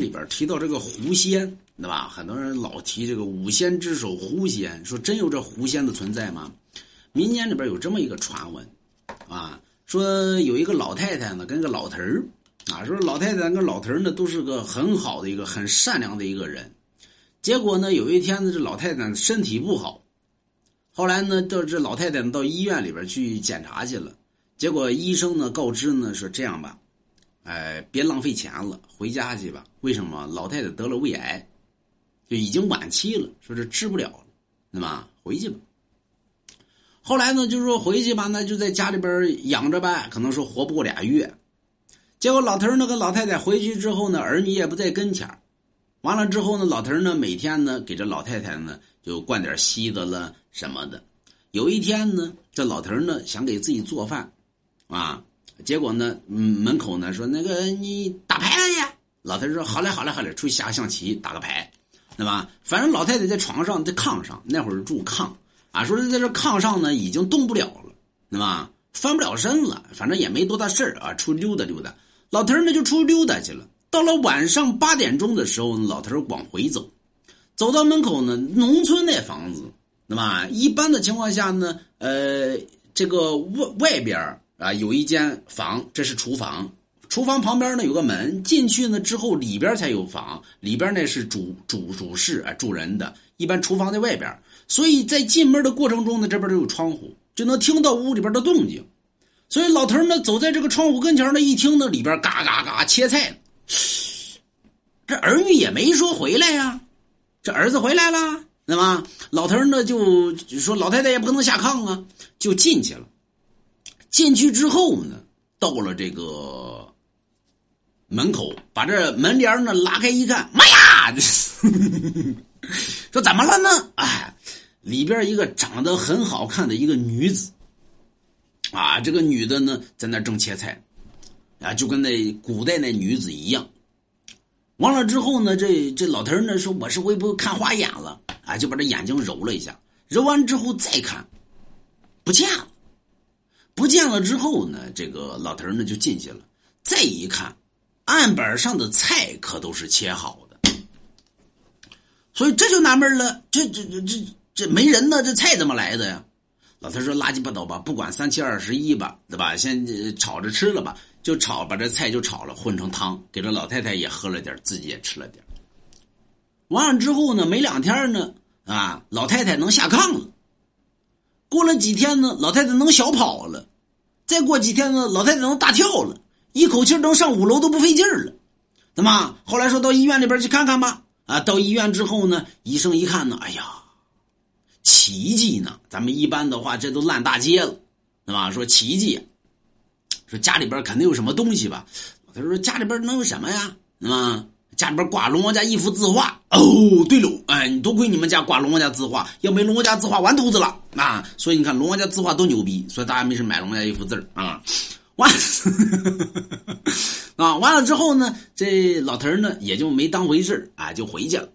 里边提到这个狐仙，对吧？很多人老提这个五仙之首狐仙，说真有这狐仙的存在吗？民间里边有这么一个传闻，啊，说有一个老太太呢，跟个老头儿，啊，说老太太跟老头儿呢都是个很好的一个很善良的一个人，结果呢有一天呢这老太太身体不好，后来呢到这老太太到医院里边去检查去了，结果医生呢告知呢说这样吧。哎，别浪费钱了，回家去吧。为什么？老太太得了胃癌，就已经晚期了，说是治不了了，对吧？回去吧。后来呢，就是说回去吧，那就在家里边养着呗，可能说活不过俩月。结果老头那个老太太回去之后呢，儿女也不在跟前完了之后呢，老头呢每天呢给这老太太呢就灌点稀的了什么的。有一天呢，这老头呢想给自己做饭，啊。结果呢，嗯，门口呢说那个你打牌去。老太太说好嘞，好嘞，好嘞，出去下象棋，打个牌，对吧？反正老太太在床上，在炕上，那会儿住炕啊，说是在这炕上呢，已经动不了了，对吧？翻不了身了，反正也没多大事儿啊，出溜达溜达。老头呢就出溜达去了。到了晚上八点钟的时候，老头往回走，走到门口呢，农村那房子，对吧？一般的情况下呢，呃，这个外外边啊，有一间房，这是厨房。厨房旁边呢有个门，进去呢之后里边才有房，里边那是主主主室啊，住人的。一般厨房在外边，所以在进门的过程中呢，这边都有窗户，就能听到屋里边的动静。所以老头呢走在这个窗户跟前呢，一听呢里边嘎嘎嘎切菜，这儿女也没说回来呀，这儿子回来了，那么？老头呢就说老太太也不可能下炕啊，就进去了。进去之后呢，到了这个门口，把这门帘呢拉开一看，妈呀！说 怎么了呢？哎，里边一个长得很好看的一个女子，啊，这个女的呢在那正切菜，啊，就跟那古代那女子一样。完了之后呢，这这老头呢说我是会不会看花眼了？啊，就把这眼睛揉了一下，揉完之后再看，不见了。不见了之后呢，这个老头呢就进去了。再一看，案板上的菜可都是切好的，所以这就纳闷了：这这这这这没人呢，这菜怎么来的呀？老头说：“垃圾不倒吧，不管三七二十一吧，对吧？先炒着吃了吧，就炒，把这菜就炒了，混成汤，给这老太太也喝了点，自己也吃了点。完了之后呢，没两天呢，啊，老太太能下炕了。”过了几天呢，老太太能小跑了；再过几天呢，老太太能大跳了，一口气能上五楼都不费劲了。怎么？后来说到医院里边去看看吧。啊，到医院之后呢，医生一看呢，哎呀，奇迹呢！咱们一般的话，这都烂大街了，对吧？说奇迹，说家里边肯定有什么东西吧？他说家里边能有什么呀？对吧？家里边挂龙王家一幅字画哦，对喽，哎，亏你们家挂龙王家字画，要没龙王家字画完犊子了啊！所以你看龙王家字画多牛逼，所以大家没事买龙王家一幅字啊。完 啊，完了之后呢，这老头呢也就没当回事啊，就回去了。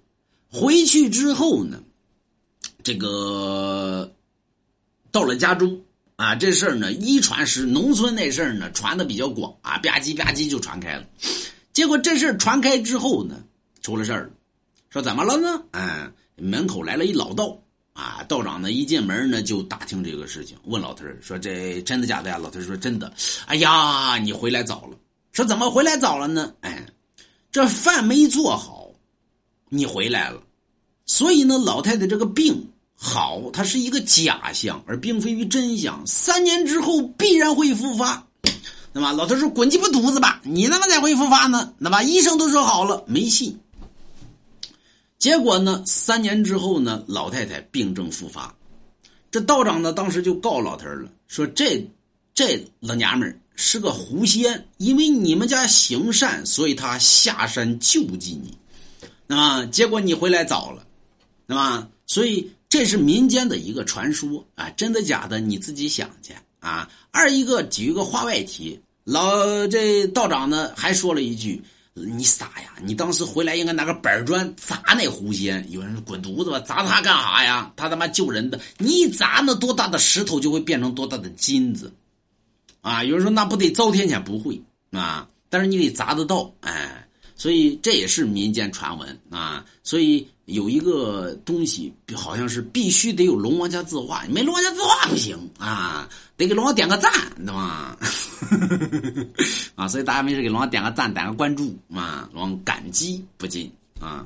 回去之后呢，这个到了家中啊，这事儿呢一传十，农村那事儿呢传的比较广啊，吧唧吧唧就传开了。结果这事传开之后呢，出了事儿。说怎么了呢？哎，门口来了一老道啊，道长呢一进门呢就打听这个事情，问老头说：“这真的假的呀？”老头说：“真的。”哎呀，你回来早了。说怎么回来早了呢？哎，这饭没做好，你回来了。所以呢，老太太这个病好，它是一个假象，而并非于真相。三年之后必然会复发。那么老头说：“滚鸡巴犊子吧！你他妈再会复发呢？那么医生都说好了，没戏。”结果呢，三年之后呢，老太太病症复发。这道长呢，当时就告老头了，说：“这这老娘们是个狐仙，因为你们家行善，所以他下山救济你。那么结果你回来早了，那么所以这是民间的一个传说啊，真的假的你自己想去。”啊，二一个举一个话外题，老这道长呢还说了一句：“你傻呀，你当时回来应该拿个板砖砸那狐仙。”有人说：“滚犊子吧，砸他干啥呀？他他妈救人的，你一砸那多大的石头就会变成多大的金子。”啊，有人说那不得遭天谴？不会啊，但是你得砸得到，哎，所以这也是民间传闻啊。所以有一个东西，好像是必须得有龙王家字画，没龙王家字画不行啊，得给龙王点个赞，对吧？啊，所以大家没事给龙王点个赞，点个关注啊，龙王感激不尽啊。